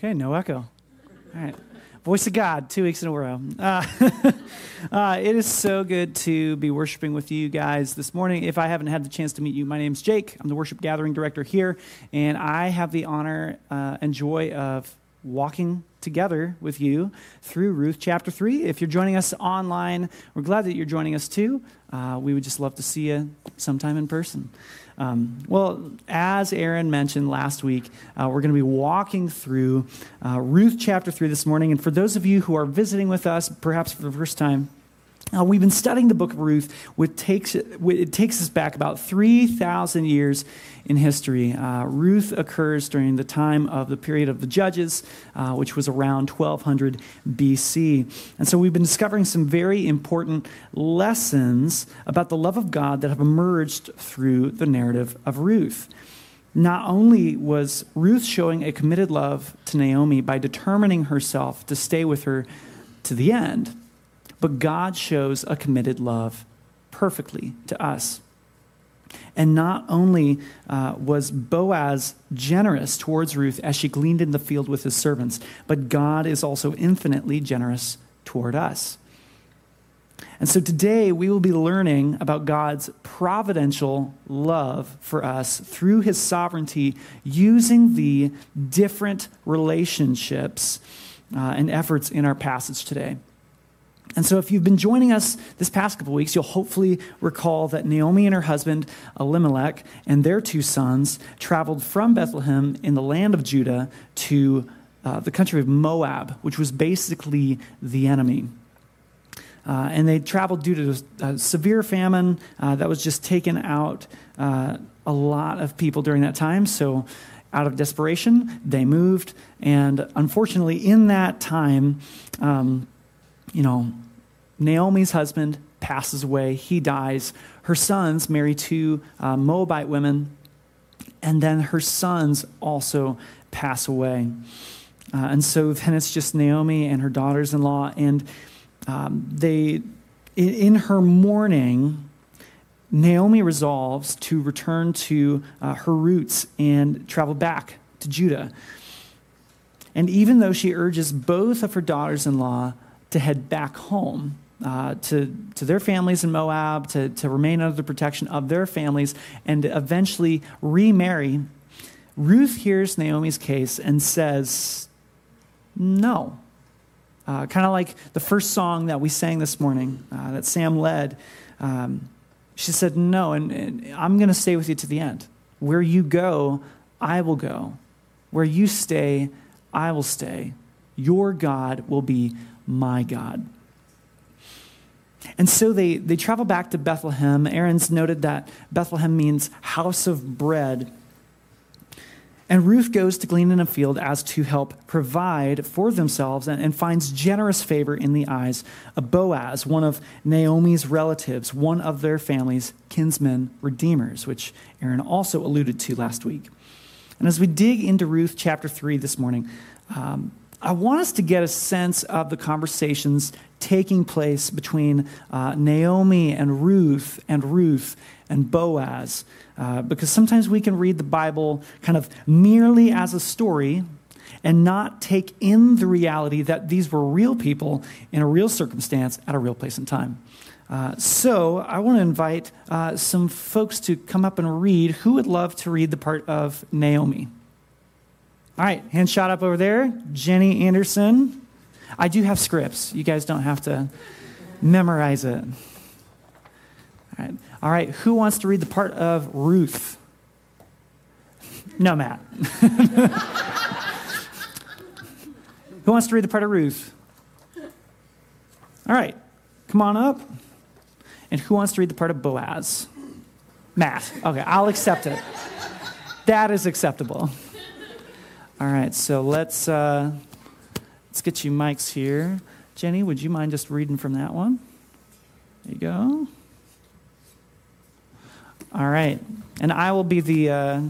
okay, no echo. All right. Voice of God, two weeks in a row. Uh, uh, it is so good to be worshiping with you guys this morning. If I haven't had the chance to meet you, my name's Jake. I'm the worship gathering director here, and I have the honor uh, and joy of walking together with you through Ruth chapter 3. If you're joining us online, we're glad that you're joining us too. Uh, we would just love to see you sometime in person. Um, well, as Aaron mentioned last week, uh, we're going to be walking through uh, Ruth chapter 3 this morning. And for those of you who are visiting with us, perhaps for the first time, uh, we've been studying the book of Ruth, which takes, it takes us back about 3,000 years in history. Uh, Ruth occurs during the time of the period of the Judges, uh, which was around 1200 BC. And so we've been discovering some very important lessons about the love of God that have emerged through the narrative of Ruth. Not only was Ruth showing a committed love to Naomi by determining herself to stay with her to the end, but God shows a committed love perfectly to us. And not only uh, was Boaz generous towards Ruth as she gleaned in the field with his servants, but God is also infinitely generous toward us. And so today we will be learning about God's providential love for us through his sovereignty using the different relationships uh, and efforts in our passage today. And so, if you've been joining us this past couple weeks, you'll hopefully recall that Naomi and her husband Elimelech and their two sons traveled from Bethlehem in the land of Judah to uh, the country of Moab, which was basically the enemy. Uh, and they traveled due to a severe famine uh, that was just taken out uh, a lot of people during that time. So, out of desperation, they moved. And unfortunately, in that time, um, you know, Naomi's husband passes away, he dies. Her sons marry two uh, Moabite women, and then her sons also pass away. Uh, and so then it's just Naomi and her daughters in law, and um, they, in, in, her mourning, Naomi resolves to return to uh, her roots and travel back to Judah. And even though she urges both of her daughters in law to head back home uh, to, to their families in Moab, to, to remain under the protection of their families, and eventually remarry. Ruth hears Naomi's case and says, No. Uh, kind of like the first song that we sang this morning uh, that Sam led. Um, she said, No, and, and I'm going to stay with you to the end. Where you go, I will go. Where you stay, I will stay. Your God will be my God. And so they, they travel back to Bethlehem. Aaron's noted that Bethlehem means house of bread. And Ruth goes to glean in a field as to help provide for themselves and, and, finds generous favor in the eyes of Boaz, one of Naomi's relatives, one of their family's kinsmen redeemers, which Aaron also alluded to last week. And as we dig into Ruth chapter 3 this morning, um, I want us to get a sense of the conversations taking place between uh, Naomi and Ruth and Ruth and Boaz. Uh, because sometimes we can read the Bible kind of merely as a story and not take in the reality that these were real people in a real circumstance at a real place and time. Uh, so I want to invite uh, some folks to come up and read. Who would love to read the part of Naomi? All right, hand shot up over there. Jenny Anderson. I do have scripts. You guys don't have to memorize it. All right. All right, who wants to read the part of Ruth? No, Matt. who wants to read the part of Ruth? All right, come on up. And who wants to read the part of Boaz? Matt. Okay, I'll accept it. That is acceptable. All right, so let's uh, let's get you mics here. Jenny, would you mind just reading from that one? There you go. All right, and I will be the uh,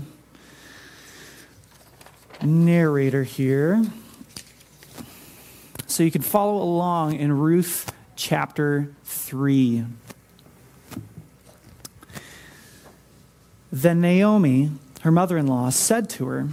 narrator here, so you can follow along in Ruth chapter three. Then Naomi, her mother-in-law, said to her.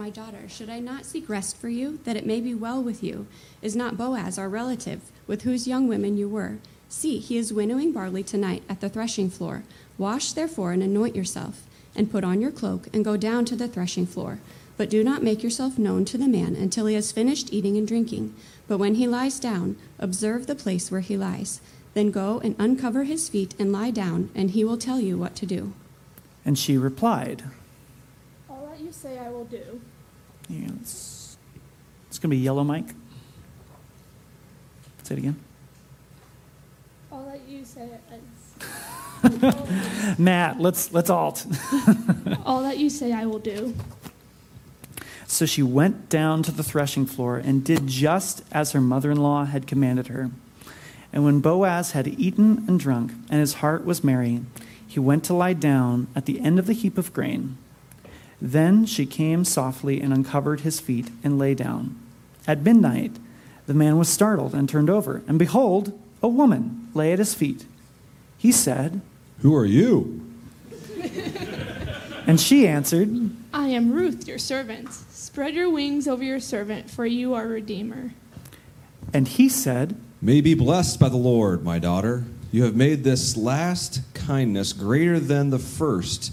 My daughter, should I not seek rest for you, that it may be well with you? Is not Boaz our relative, with whose young women you were? See, he is winnowing barley tonight at the threshing floor. Wash therefore and anoint yourself, and put on your cloak, and go down to the threshing floor. But do not make yourself known to the man until he has finished eating and drinking. But when he lies down, observe the place where he lies. Then go and uncover his feet and lie down, and he will tell you what to do. And she replied, you say I will do. Yeah, it's, it's going to be yellow, Mike. Say it again. All that you say is. Matt, let's let's alt. All that you say I will do. So she went down to the threshing floor and did just as her mother-in-law had commanded her. And when Boaz had eaten and drunk, and his heart was merry, he went to lie down at the end of the heap of grain. Then she came softly and uncovered his feet and lay down. At midnight, the man was startled and turned over, and behold, a woman lay at his feet. He said, Who are you? and she answered, I am Ruth, your servant. Spread your wings over your servant, for you are Redeemer. and he said, May be blessed by the Lord, my daughter. You have made this last kindness greater than the first,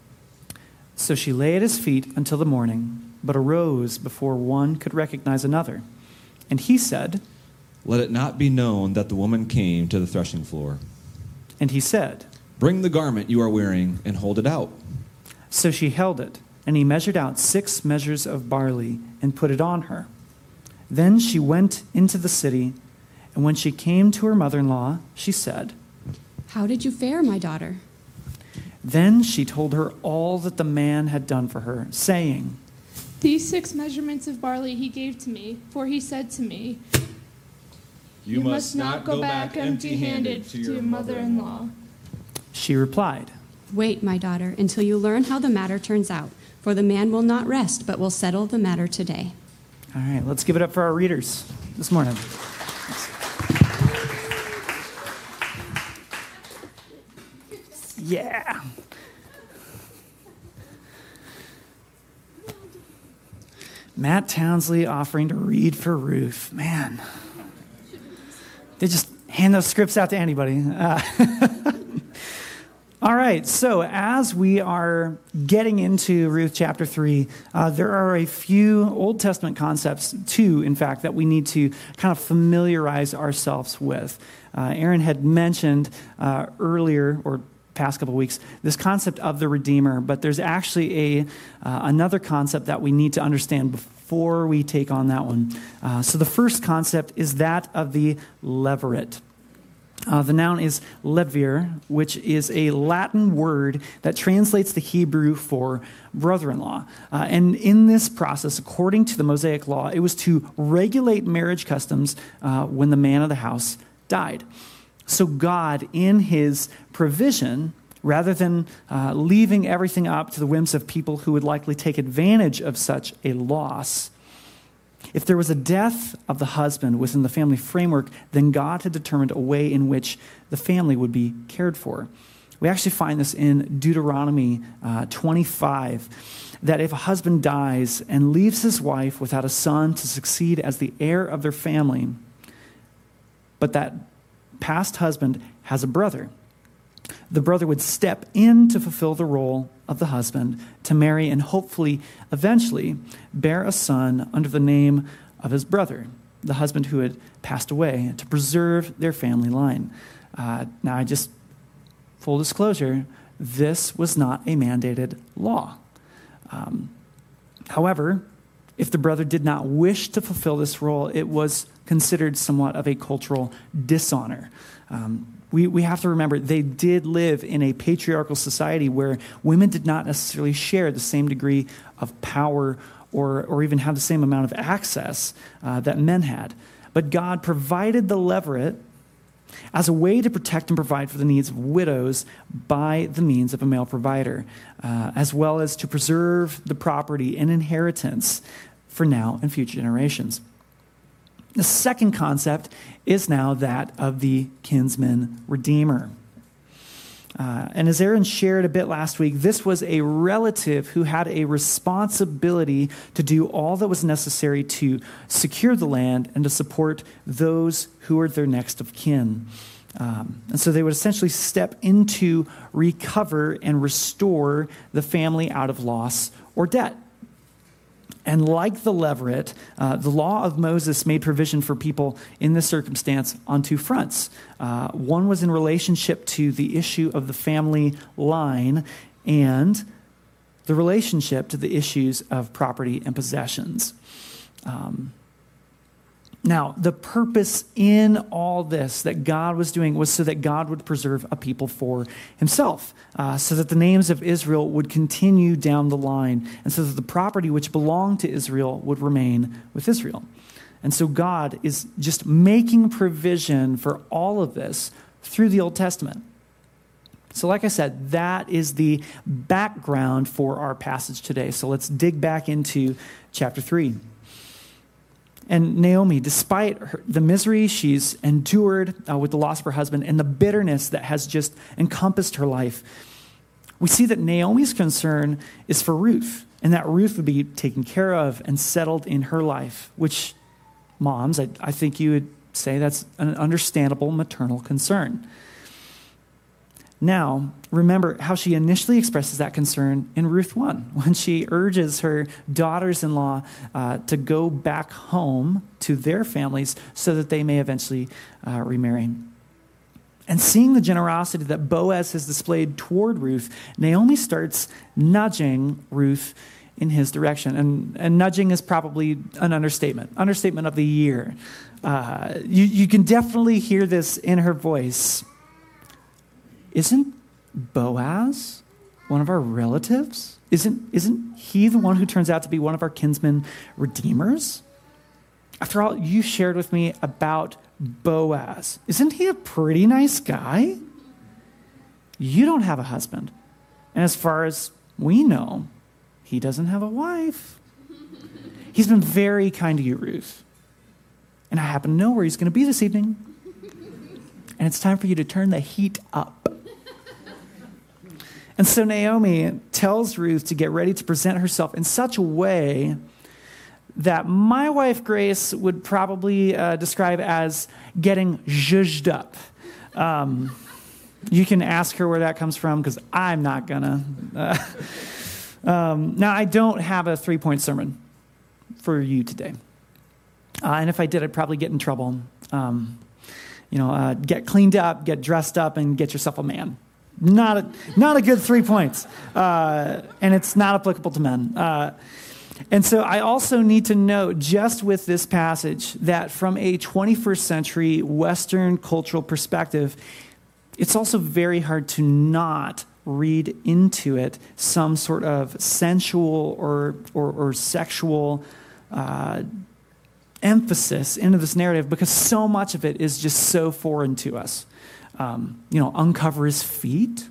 So she lay at his feet until the morning, but arose before one could recognize another. And he said, Let it not be known that the woman came to the threshing floor. and he said, Bring the garment you are wearing and hold it out. So she held it, and he measured out six measures of barley and put it on her. Then she went into the city, and when she came to her mother in law, she said, How did you fare, my daughter? Then she told her all that the man had done for her, saying, These six measurements of barley he gave to me, for he said to me, You, must not go back empty handed to your mother in law. She replied, Wait, my daughter, until you learn how the matter turns out, for the man will not rest, but will settle the matter today. All right, let's give it up for our readers this morning. Yeah. Matt Townsley offering to read for Ruth. Man, they just hand those scripts out to anybody. Uh, all right, so as we are getting into Ruth chapter 3, uh, there are a few Old Testament concepts, too, in fact, that we need to kind of familiarize ourselves with. Uh, Aaron had mentioned uh, earlier, or past couple weeks, this concept of the Redeemer, but there's actually a, uh, another concept that we need to understand before we take on that one. Uh, so the first concept is that of the levirate. Uh, the noun is levir, which is a Latin word that translates the Hebrew for brother in law. Uh, and in this process, according to the Mosaic law, it was to regulate marriage customs uh, when the man of the house died. So, God, in his provision, rather than uh, leaving everything up to the whims of people who would likely take advantage of such a loss, if there was a death of the husband within the family framework, then God had determined a way in which the family would be cared for. We actually find this in Deuteronomy uh, 25 that if a husband dies and leaves his wife without a son to succeed as the heir of their family, but that past husband has a brother, the brother would step in to fulfill the role of the husband to marry and hopefully eventually bear a son under the name of his brother, the husband who had passed away, to preserve their family line. Uh, now, I just, full disclosure, this was not a mandated law. Um, however, if the brother did not wish to fulfill this role, it was considered somewhat of a cultural dishonor. Um, we, we have to remember they did live in a patriarchal society where women did not necessarily share the same degree of power or, or even have the same amount of access uh, that men had. But God provided the levirate as a way to protect and provide for the needs of widows by the means of a male provider, uh, as well as to preserve the property and inheritance for now and future generations. The second concept is now that of the kinsman redeemer. Uh, and as Aaron shared a bit last week, this was a relative who had a responsibility to do all that was necessary to secure the land and to support those who were their next of kin. Um, and so they would essentially step into recover and restore the family out of loss or debt. And like the levirate, uh, the law of Moses made provision for people in this circumstance on two fronts. Uh, one was in relationship to the issue of the family line, and the relationship to the issues of property and possessions. Um, now, the purpose in all this that God was doing was so that God would preserve a people for himself, uh, so that the names of Israel would continue down the line, and so that the property which belonged to Israel would remain with Israel. And so God is just making provision for all of this through the Old Testament. So, like I said, that is the background for our passage today. So, let's dig back into chapter 3. And Naomi, despite her, the misery she's endured uh, with the loss of her husband and the bitterness that has just encompassed her life, we see that Naomi's concern is for Ruth, and that Ruth would be taken care of and settled in her life, which, moms, I, I think you would say that's an understandable maternal concern. Now, remember how she initially expresses that concern in Ruth 1 when she urges her daughters in law uh, to go back home to their families so that they may eventually uh, remarry. And seeing the generosity that Boaz has displayed toward Ruth, Naomi starts nudging Ruth in his direction. And, and nudging is probably an understatement, understatement of the year. Uh, you, you can definitely hear this in her voice. Isn't Boaz one of our relatives? Isn't, isn't he the one who turns out to be one of our kinsmen redeemers? After all, you shared with me about Boaz. Isn't he a pretty nice guy? You don't have a husband. And as far as we know, he doesn't have a wife. He's been very kind to you, Ruth. And I happen to know where he's going to be this evening. And it's time for you to turn the heat up. And so Naomi tells Ruth to get ready to present herself in such a way that my wife Grace would probably uh, describe as getting zhuzhed up. Um, you can ask her where that comes from because I'm not gonna. Uh, um, now, I don't have a three point sermon for you today. Uh, and if I did, I'd probably get in trouble. Um, you know, uh, get cleaned up, get dressed up, and get yourself a man. Not a, not a good three points. Uh, and it's not applicable to men. Uh, and so I also need to note, just with this passage, that from a 21st century Western cultural perspective, it's also very hard to not read into it some sort of sensual or, or, or sexual uh, emphasis into this narrative because so much of it is just so foreign to us um, you know, uncover his feet,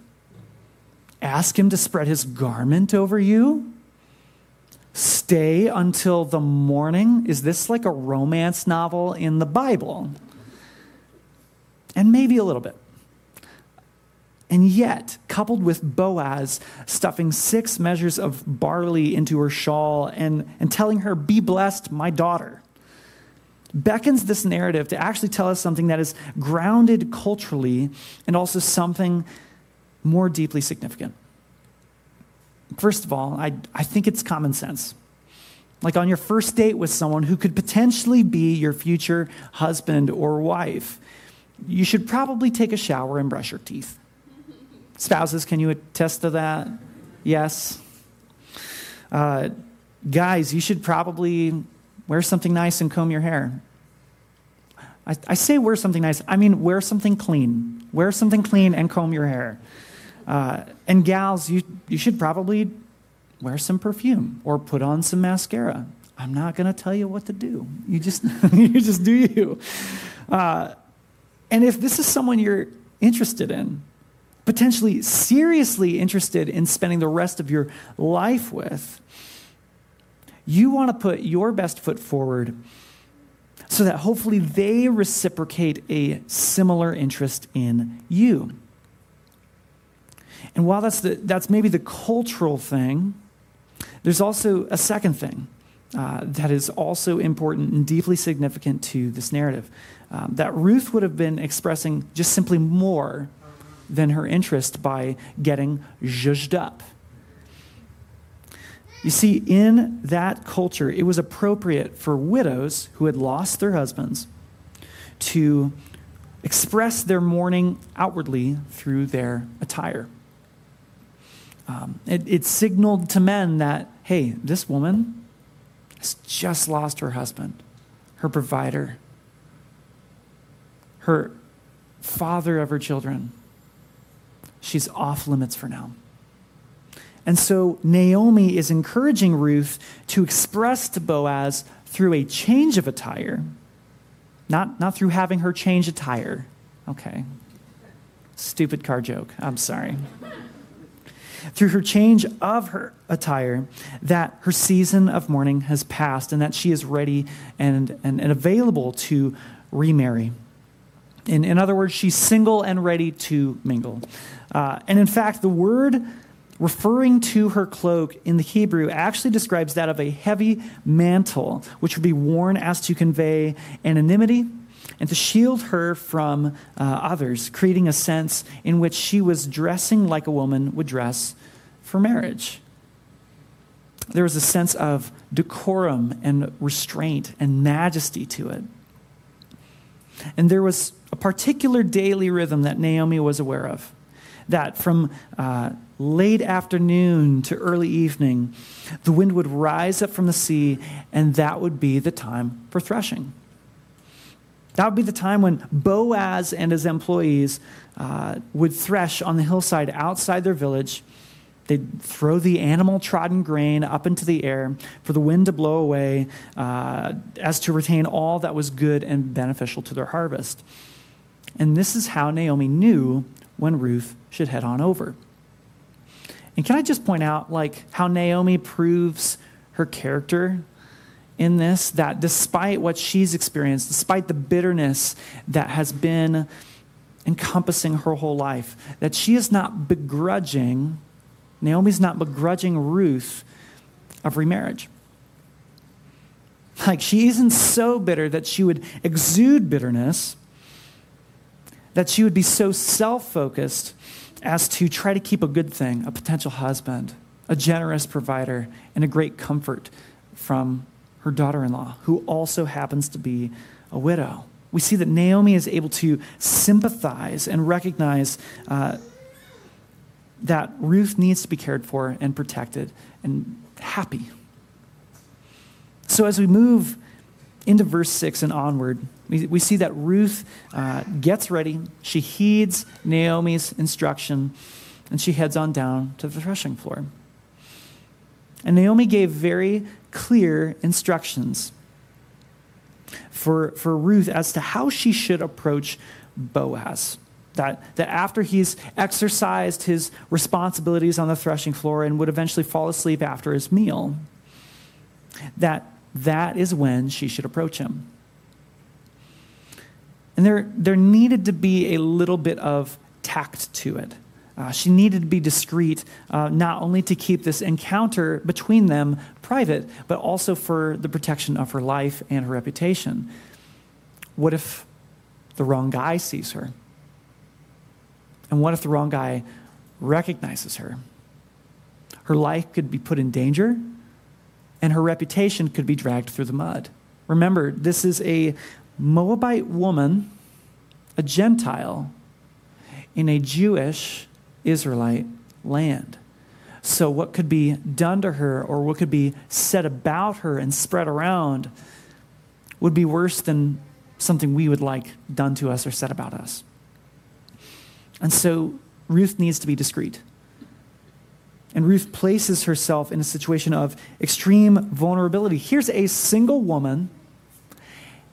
ask him to spread his garment over you, stay until the morning. Is this like a romance novel in the Bible? And maybe a little bit. And yet, coupled with Boaz stuffing six measures of barley into her shawl and, and telling her, Be blessed, my daughter beckons this narrative to actually tell us something that is grounded culturally and also something more deeply significant. First of all, I, I think it's common sense. Like on your first date with someone who could potentially be your future husband or wife, you should probably take a shower and brush your teeth. Spouses, can you attest to that? Yes. Uh, guys, you should probably Wear something nice and comb your hair. I, I, say wear something nice. I mean, wear something clean. Wear something clean and comb your hair. Uh, and gals, you, you should probably wear some perfume or put on some mascara. I'm not going to tell you what to do. You just, you just do you. Uh, and if this is someone you're interested in, potentially seriously interested in spending the rest of your life with, you want to put your best foot forward so that hopefully they reciprocate a similar interest in you. And while that's, the, that's maybe the cultural thing, there's also a second thing uh, that is also important and deeply significant to this narrative um, that Ruth would have been expressing just simply more than her interest by getting zhuzhed up. You see, in that culture, it was appropriate for widows who had lost their husbands to express their mourning outwardly through their attire. Um, it, it signaled to men that, hey, this woman has just lost her husband, her provider, her father of her children. She's off limits for now. And so Naomi is encouraging Ruth to express to Boaz through a change of attire, not, not through having her change attire. Okay. Stupid car joke. I'm sorry. through her change of her attire, that her season of mourning has passed and that she is ready and, and, and available to remarry. In, in other words, she's single and ready to mingle. Uh, and in fact, the word referring to her cloak in the Hebrew actually describes that of a heavy mantle, which would be worn as to convey anonymity and to shield her from uh, others, creating a sense in which she was dressing like a woman would dress for marriage. There was a sense of decorum and restraint and majesty to it. And there was a particular daily rhythm that Naomi was aware of that from uh, late afternoon to early evening, the wind would rise up from the sea, and that would be the time for threshing. That would be the time when Boaz and his employees uh, would thresh on the hillside outside their village. They'd throw the animal trodden grain up into the air for the wind to blow away uh, as to retain all that was good and beneficial to their harvest. And this is how Naomi knew when Ruth should head on over. And can I just point out, like, how Naomi proves her character in this? That despite what she's experienced, despite the bitterness that has been encompassing her whole life, that she is not begrudging, Naomi's not begrudging Ruth of remarriage. Like, she isn't so bitter that she would exude bitterness, that she would be so self focused as to try to keep a good thing, a potential husband, a generous provider, and a great comfort from her daughter in law, who also happens to be a widow. We see that Naomi is able to sympathize and recognize uh, that Ruth needs to be cared for and protected and happy. So as we move into verse 6 and onward, we, we see that Ruth uh, gets ready. She heeds Naomi's instruction, and she heads on down to the threshing floor. And Naomi gave very clear instructions for, for Ruth as to how she should approach Boaz. That, that after he's exercised his responsibilities on the threshing floor and would eventually fall asleep after his meal, that that is when she should approach him. And there, there needed to be a little bit of tact to it. Uh, she needed to be discreet, uh, not only to keep this encounter between them private, but also for the protection of her life and her reputation. What if the wrong guy sees her? And what if the wrong guy recognizes her? Her life could be put in danger, and her reputation could be dragged through the mud. Remember, this is a Moabite woman, a Gentile, in a Jewish Israelite land. So, what could be done to her or what could be said about her and spread around would be worse than something we would like done to us or said about us. And so, Ruth needs to be discreet. And Ruth places herself in a situation of extreme vulnerability. Here's a single woman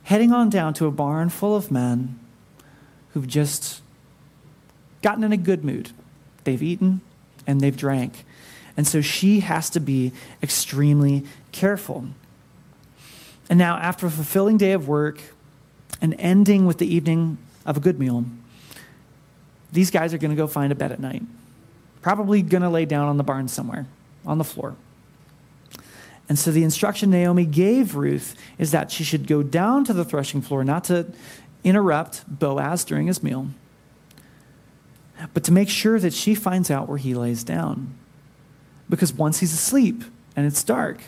heading on down to a barn full of men who've just gotten in a good mood. They've eaten and they've drank. And so she has to be extremely careful. And now, after a fulfilling day of work and ending with the evening of a good meal, these guys are going to go find a bed at night. Probably going to lay down on the barn somewhere, on the floor. And so the instruction Naomi gave Ruth is that she should go down to the threshing floor, not to interrupt Boaz during his meal, but to make sure that she finds out where he lays down. Because once he's asleep and it's dark,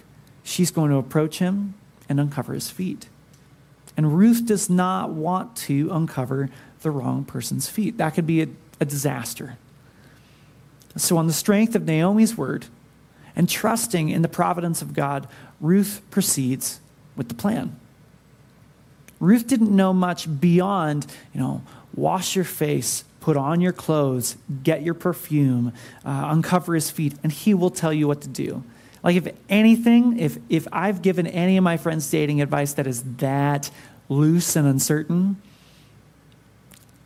she's going to approach him and uncover his feet. And Ruth does not want to uncover the wrong person's feet. That could be a, a disaster. So, on the strength of Naomi's word and trusting in the providence of God, Ruth proceeds with the plan. Ruth didn't know much beyond, you know, wash your face, put on your clothes, get your perfume, uh, uncover his feet, and he will tell you what to do. Like, if anything, if, if I've given any of my friends dating advice that is that loose and uncertain,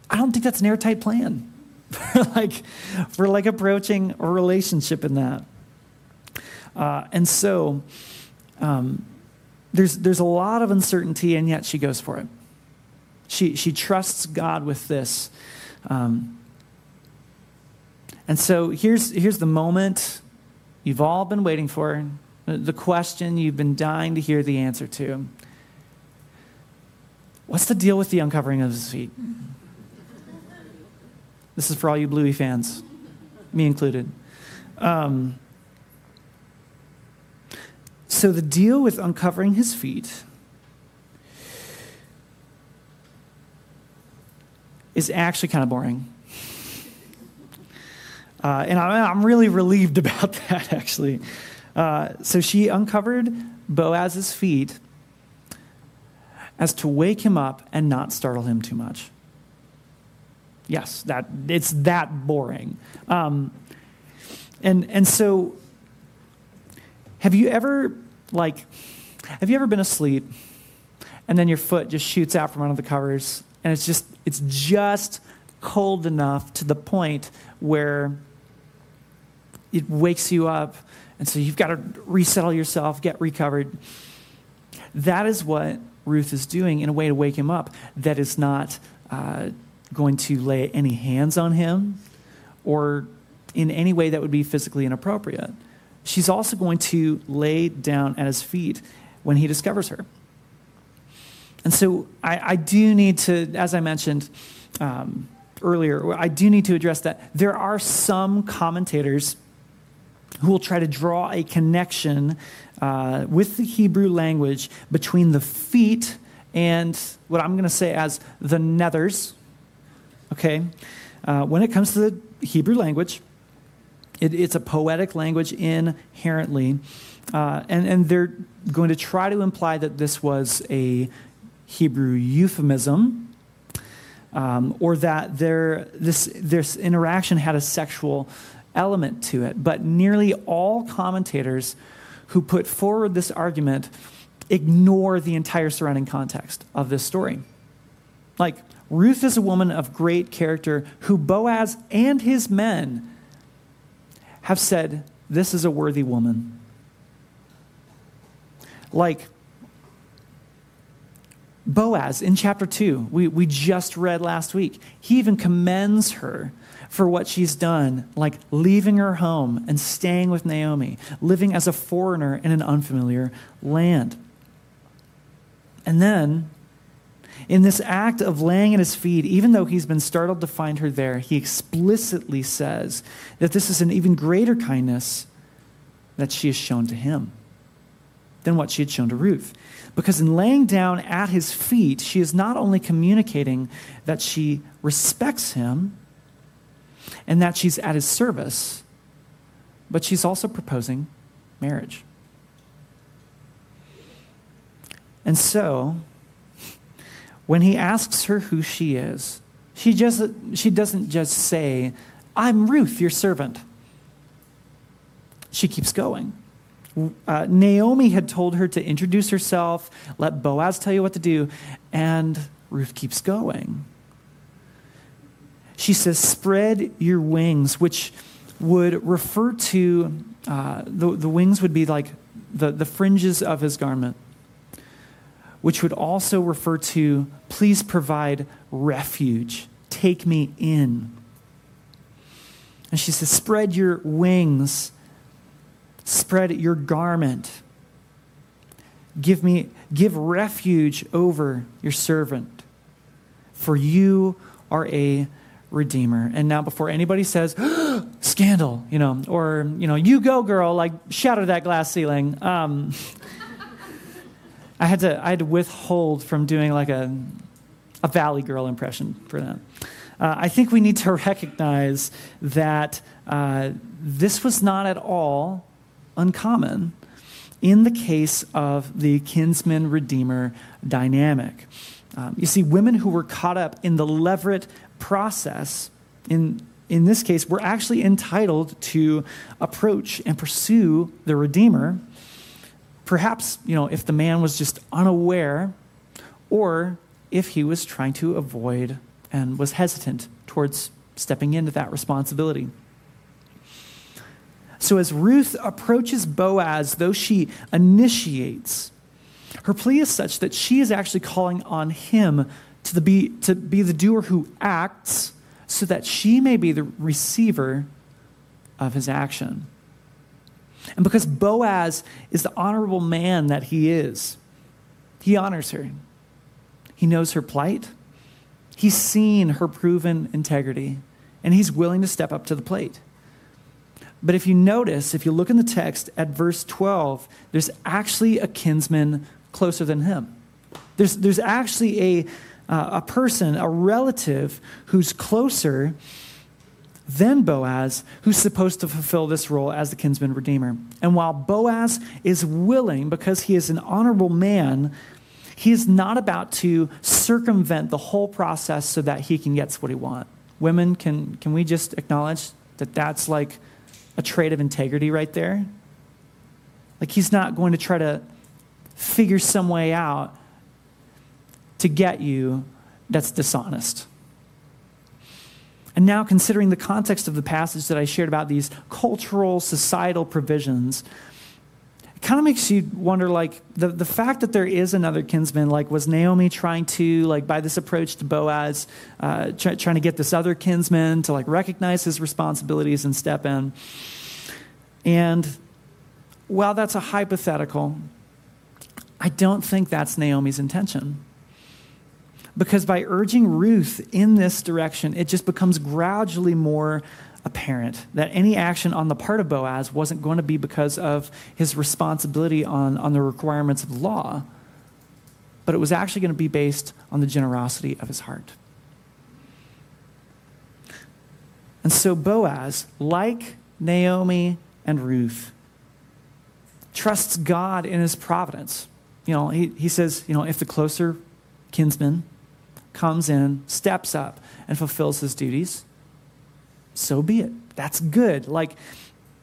I don't think that's an airtight plan for like, for like approaching a relationship in that. Uh, and so um, there's, there's a lot of uncertainty, and yet she goes for it. She, she trusts God with this. Um, and so here's, here's the moment you've all been waiting for, the question you've been dying to hear the answer to. What's the deal with the uncovering of his feet? This is for all you Bluey fans, me included. Um, so, the deal with uncovering his feet is actually kind of boring. Uh, and I, am really relieved about that, actually. Uh, so she uncovered Boaz's feet as to wake him up and not startle him too much. Yes, that it's that boring. Um, and and so, have you ever like, have you ever been asleep, and then your foot just shoots out from under the covers, and it's just it's just cold enough to the point where it wakes you up. And so you've got to resettle yourself, get recovered. That is what Ruth is doing in a way to wake him up that is not uh, going to lay any hands on him or in any way that would be physically inappropriate. She's also going to lay down at his feet when he discovers her. And so I, I do need to, as I mentioned um, earlier, I do need to address that there are some commentators who will try to draw a connection uh, with the Hebrew language between the feet and what I'm going to say as the nethers. Okay? Uh, when it comes to the Hebrew language, it, it's a poetic language inherently. Uh, and, and they're going to try to imply that this was a Hebrew euphemism, um, or that this, this interaction had a sexual element to it. But nearly all commentators who put forward this argument ignore the entire surrounding context of this story. Like, Ruth is a woman of great character who Boaz and his men have said, This is a worthy woman. Like Boaz in chapter 2, we, we just read last week, he even commends her for what she's done, like leaving her home and staying with Naomi, living as a foreigner in an unfamiliar land. And then, in this act of laying at his feet, even though he's been startled to find her there, he explicitly says that this is an even greater kindness that she has shown to him than what she had shown to Ruth. Because in laying down at his feet, she is not only communicating that she respects him, and that she's at his service, but she's also proposing marriage. And so, when he asks her who she is, she, just, she doesn't just say, I'm Ruth, your servant. she keeps going. Uh, Naomi had told her to introduce herself, let Boaz tell you what to do, and Ruth keeps going. She says, Spread your wings, which would refer to uh, the, the wings would be like the, the fringes of his garment, which would also refer to, Please provide refuge, take me in. And she says, Spread your wings Spread your garment. Give me give refuge over your servant. For you are a redeemer. And now before anybody says scandal, you know, or you know, you go girl, like shatter that glass ceiling. Um, I had to I had to withhold from doing like a a Valley Girl impression for them. Uh, I think we need to recognize that uh, this was not at all uncommon in the case of the kinsman redeemer dynamic. Um, you see, women who were caught up in the levirate process, in, in this case, were actually entitled to approach and pursue the redeemer. Perhaps, you know, if the man was just unaware, or if he was trying to avoid and was hesitant towards stepping into that responsibility. So as Ruth approaches Boaz, though she initiates, her plea is such that she is actually calling on him to, be, to be the doer who acts so that she may be the receiver of his action. And because Boaz is the honorable man that he is, he honors her. He knows her plight. He's seen her proven integrity, and he's willing to step up to the plate. But if you notice, if you look in the text at verse 12, there's actually a kinsman closer than him. There's, there's actually a, uh, a person, a relative, who's closer than Boaz, who's supposed to fulfill this role as the kinsman redeemer. And while Boaz is willing, because he is an honorable man, he is not about to circumvent the whole process so that he can get what he wants. Women, can, can we just acknowledge that that's like a trait of integrity right there. Like he's not going to try to figure some way out to get you that's dishonest. And now, considering the context of the passage that I shared about these cultural, societal provisions, it kind of makes you wonder like, the, the fact that there is another kinsman, like, was Naomi trying to, like, by this approach to Boaz, uh, try, trying to get this other kinsman to, like, recognize his responsibilities and step in? And while that's a hypothetical, I don't think that's Naomi's intention. Because by urging Ruth in this direction, it just becomes gradually more apparent that any action on the part of Boaz wasn't going to be because of his responsibility on, on the requirements of law, but it was actually going to be based on the generosity of his heart. And so Boaz, like Naomi and Ruth, trusts God in his providence. You know, he, he says, you know, if the closer kinsman comes in, steps up, and fulfills his duties, so be it. That's good. Like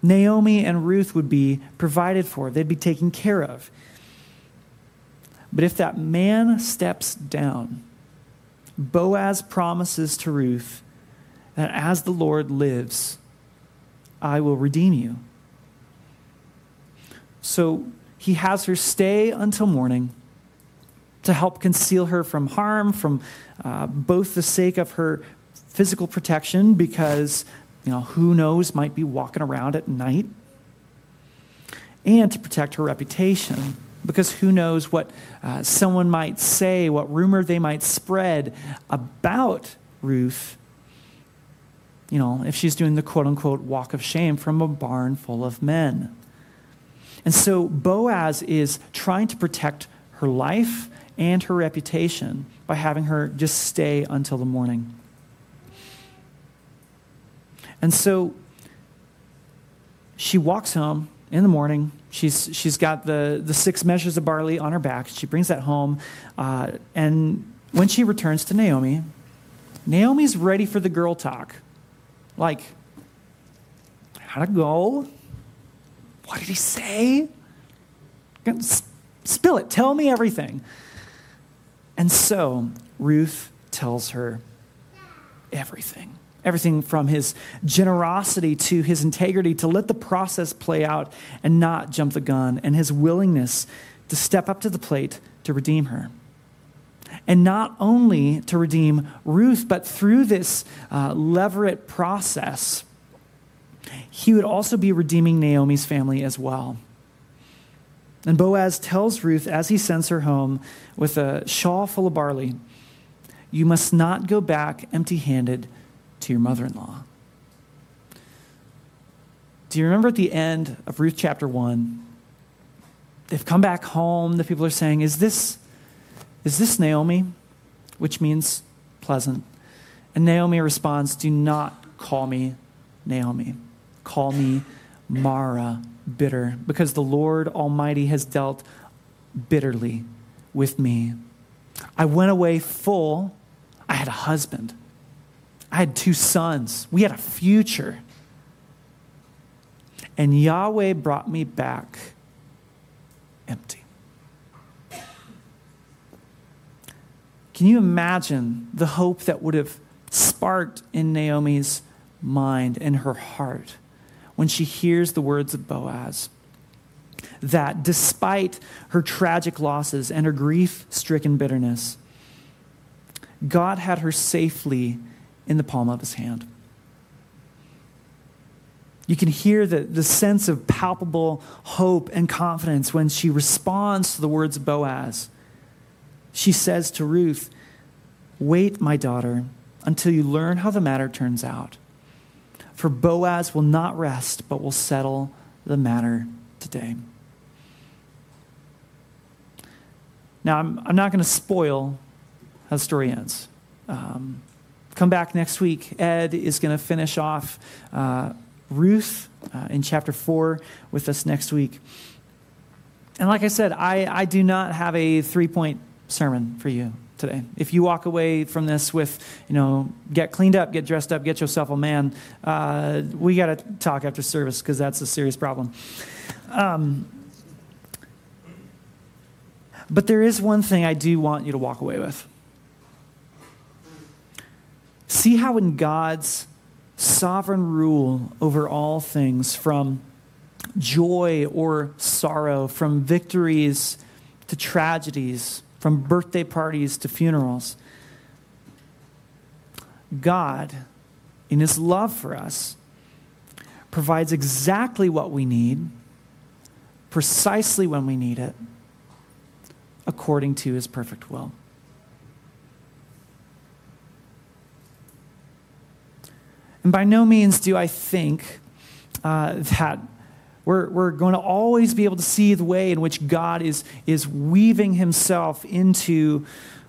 Naomi and Ruth would be provided for, they'd be taken care of. But if that man steps down, Boaz promises to Ruth that as the Lord lives, I will redeem you. So he has her stay until morning to help conceal her from harm, from uh, both the sake of her physical protection, because, you know, who knows, might be walking around at night, and to protect her reputation, because who knows what uh, someone might say, what rumor they might spread about Ruth, you know, if she's doing the quote unquote walk of shame from a barn full of men. And so Boaz is trying to protect her life and her reputation by having her just stay until the morning. And so she walks home in the morning. She's, she's got the, the six measures of barley on her back. She brings that home. Uh, and when she returns to Naomi, Naomi's ready for the girl talk. Like, how'd it go? What did he say? Spill it. Tell me everything. And so Ruth tells her everything. Everything from his generosity to his integrity to let the process play out and not jump the gun, and his willingness to step up to the plate to redeem her. And not only to redeem Ruth, but through this uh, levirate process, he would also be redeeming Naomi's family as well. And Boaz tells Ruth as he sends her home with a shawl full of barley, You must not go back empty handed to your mother in law. Do you remember at the end of Ruth chapter 1? They've come back home. The people are saying, Is this, is this Naomi? Which means pleasant. And Naomi responds, Do not call me Naomi. Call me Mara, bitter, because the Lord Almighty has dealt bitterly with me. I went away full. I had a husband. I had two sons. We had a future. And Yahweh brought me back empty. Can you imagine the hope that would have sparked in Naomi's mind and her heart when she hears the words of Boaz? That despite her tragic losses and her grief stricken bitterness, God had her safely in the palm of his hand. You can hear the, the sense of palpable hope and confidence when she responds to the words of Boaz. She says to Ruth, Wait, my daughter, until you learn how the matter turns out. For Boaz will not rest, but will settle the matter today. Now, I'm, I'm not going to spoil how the story ends. Um, come back next week. Ed is going to finish off uh, Ruth uh, in chapter 4 with us next week. And like I said, I, I do not have a three point sermon for you today. If you walk away from this with, you know, get cleaned up, get dressed up, get yourself a man, uh, we got to talk after service because that's a serious problem. Um, but there is one thing I do want you to walk away with. See how in God's sovereign rule over all things, from joy or sorrow, from victories to tragedies, from birthday parties to funerals. God, in His love for us, provides exactly what we need, precisely when we need it, according to His perfect will. And by no means do I think uh, that we're, we're going to always be able to see the way in which God is, is weaving himself into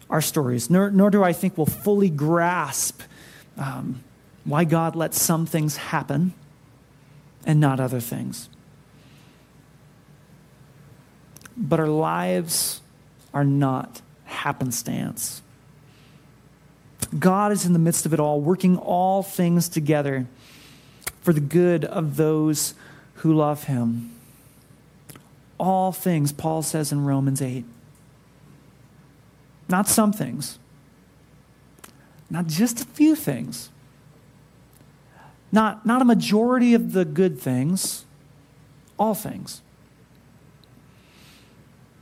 our stories, nor, nor do I think we'll fully grasp um, why God lets some things happen and not other things. But our lives are not happenstance. God is in the midst of it all, working all things together for the good of those who love him. All things, Paul says in Romans 8. Not some things, not just a few things, not, not a majority of the good things, all things.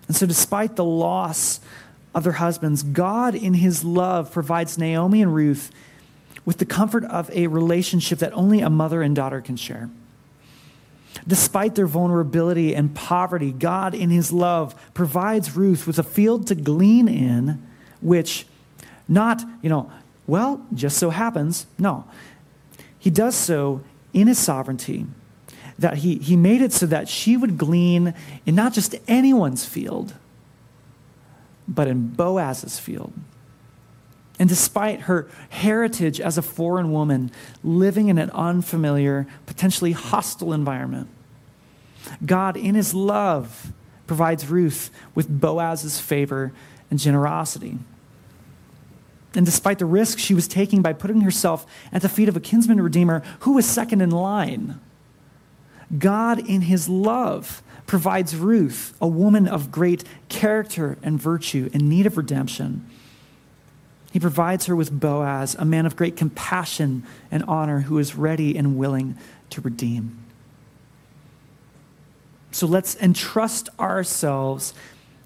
And so, despite the loss of their husbands, God, in his love, provides Naomi and Ruth with the comfort of a relationship that only a mother and daughter can share. Despite their vulnerability and poverty, God, in His love, provides Ruth with a field to glean in, which not, you know, well, just so happens. No. He does so in His sovereignty, that He, he made it so that she would glean in not just anyone's field, but in Boaz's field. And despite her heritage as a foreign woman living in an unfamiliar, potentially hostile environment, God, in his love, provides Ruth with Boaz's favor and generosity. And despite the risk she was taking by putting herself at the feet of a kinsman redeemer who was second in line, God, in his love, provides Ruth, a woman of great character and virtue in need of redemption. He provides her with Boaz, a man of great compassion and honor who is ready and willing to redeem. So let's entrust ourselves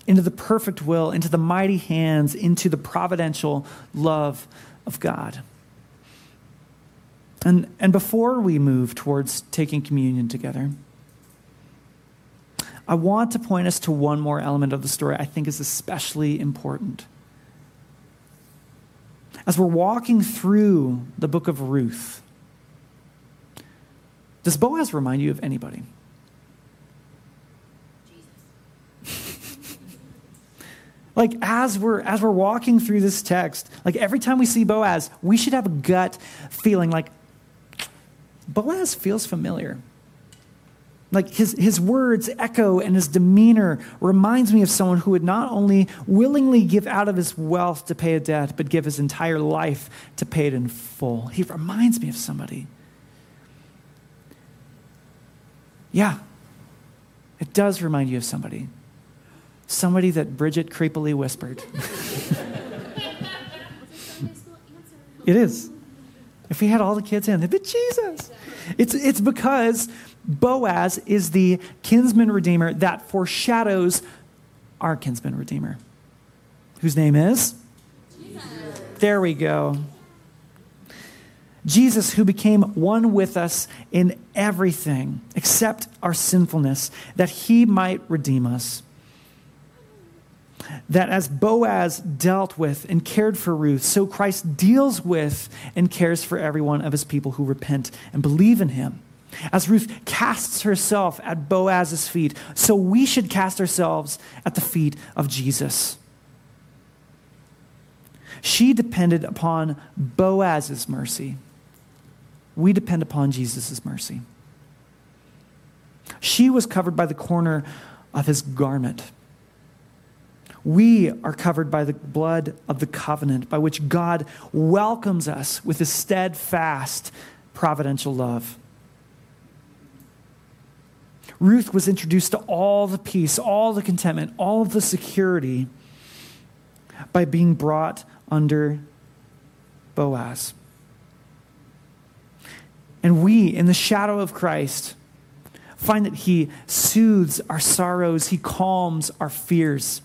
into the perfect will, into the mighty hands, into the providential love of God. And, and before we move towards taking communion together, I want to point us to one more element of the story I think is especially important. As we're walking through the book of Ruth, does Boaz remind you of anybody? like as we're as we're walking through this text like every time we see boaz we should have a gut feeling like boaz feels familiar like his, his words echo and his demeanor reminds me of someone who would not only willingly give out of his wealth to pay a debt but give his entire life to pay it in full he reminds me of somebody yeah it does remind you of somebody somebody that Bridget creepily whispered. it is. If we had all the kids in, they'd be Jesus. It's, it's because Boaz is the kinsman redeemer that foreshadows our kinsman redeemer, whose name is? Jesus. There we go. Jesus, who became one with us in everything except our sinfulness, that he might redeem us that as Boaz dealt with and cared for Ruth, so Christ deals with and cares for every one of his people who repent and believe in him. As Ruth casts herself at Boaz's feet, so we should cast ourselves at the feet of Jesus. She depended upon Boaz's mercy. We depend upon Jesus' mercy. She was covered by the corner of his garment. We are covered by the blood of the covenant by which God welcomes us with his steadfast providential love. Ruth was introduced to all the peace, all the contentment, all of the security by being brought under Boaz. And we, in the shadow of Christ, find that he soothes our sorrows, he calms our fears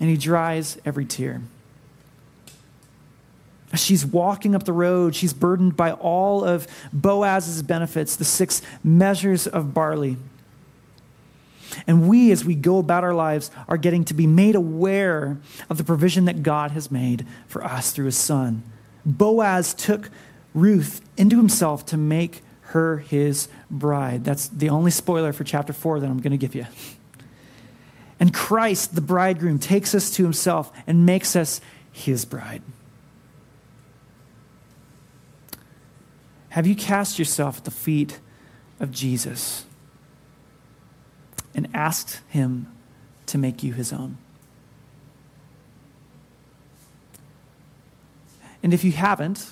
and he dries every tear. She's walking up the road. She's burdened by all of Boaz's benefits, the six measures of barley. And we, as we go about our lives, are getting to be made aware of the provision that God has made for us through his son. Boaz took Ruth into himself to make her his bride. That's the only spoiler for chapter four that I'm going to give you. And Christ, the bridegroom, takes us to himself and makes us his bride. Have you cast yourself at the feet of Jesus and asked him to make you his own? And if you haven't,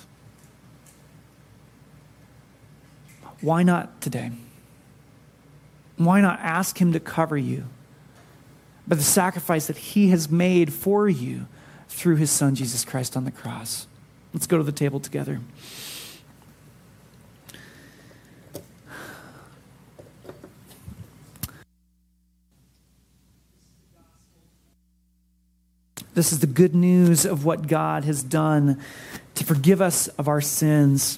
why not today? Why not ask him to cover you? by the sacrifice that he has made for you through his son, Jesus Christ, on the cross. Let's go to the table together. This is the good news of what God has done to forgive us of our sins,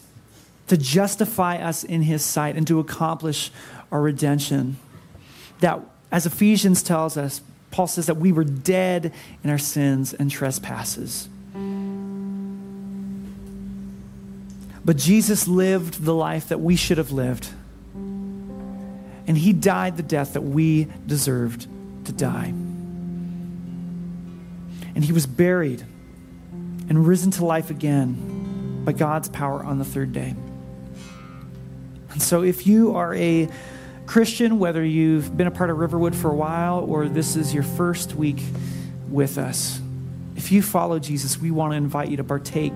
to justify us in His sight, and to accomplish our redemption. That, as Ephesians tells us, Paul says that we were dead in our sins and trespasses. But Jesus lived the life that we should have lived. And he died the death that we deserved to die. And he was buried and risen to life again by God's power on the third day. And so if you are a Christian, whether you've been a part of Riverwood for a while or this is your first week with us, if you follow Jesus, we want to invite you to partake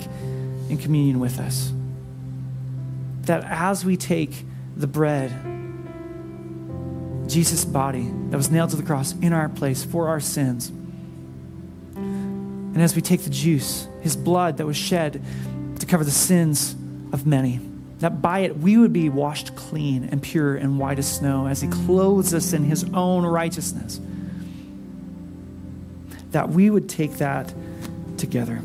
in communion with us. That as we take the bread, Jesus' body that was nailed to the cross in our place for our sins. And as we take the juice, his blood that was shed to cover the sins of many, that by it we would be washed clean and pure and white as snow as he clothes us in his own righteousness. That we would take that together.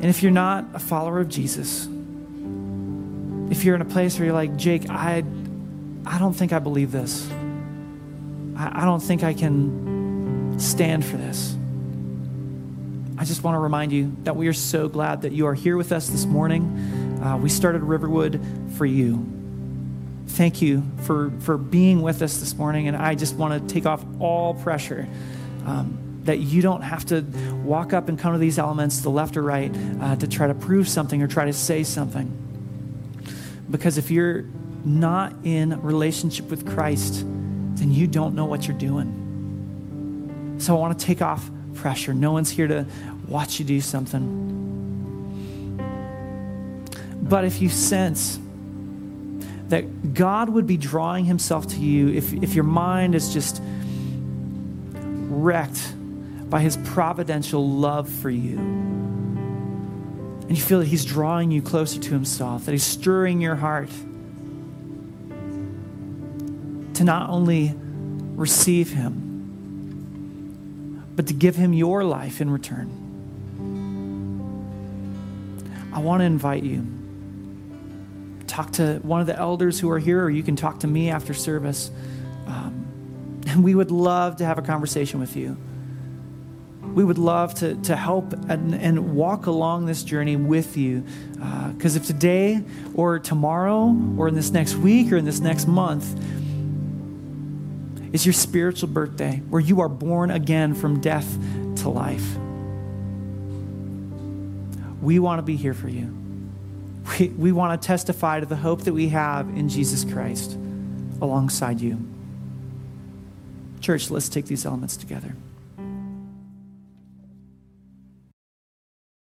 And if you're not a follower of Jesus, if you're in a place where you're like, Jake, I, I don't think I believe this. I, I don't think I can stand for this. I just want to remind you that we are so glad that you are here with us this morning. Uh, we started Riverwood for you. Thank you for, for being with us this morning. And I just want to take off all pressure. Um, that you don't have to walk up and come to these elements the left or right uh, to try to prove something or try to say something. Because if you're not in relationship with Christ, then you don't know what you're doing. So I want to take off pressure. No one's here to watch you do something. But if you sense that God would be drawing himself to you, if, if your mind is just wrecked by his providential love for you. And you feel that he's drawing you closer to himself, that he's stirring your heart to not only receive him, but to give him your life in return. I want to invite you. Talk to one of the elders who are here, or you can talk to me after service. Um, and we would love to have a conversation with you we would love to, to help and, and walk along this journey with you. Because uh, if today or tomorrow or in this next week or in this next month is your spiritual birthday where you are born again from death to life, we want to be here for you. We, we want to testify to the hope that we have in Jesus Christ alongside you. Church, let's take these elements together.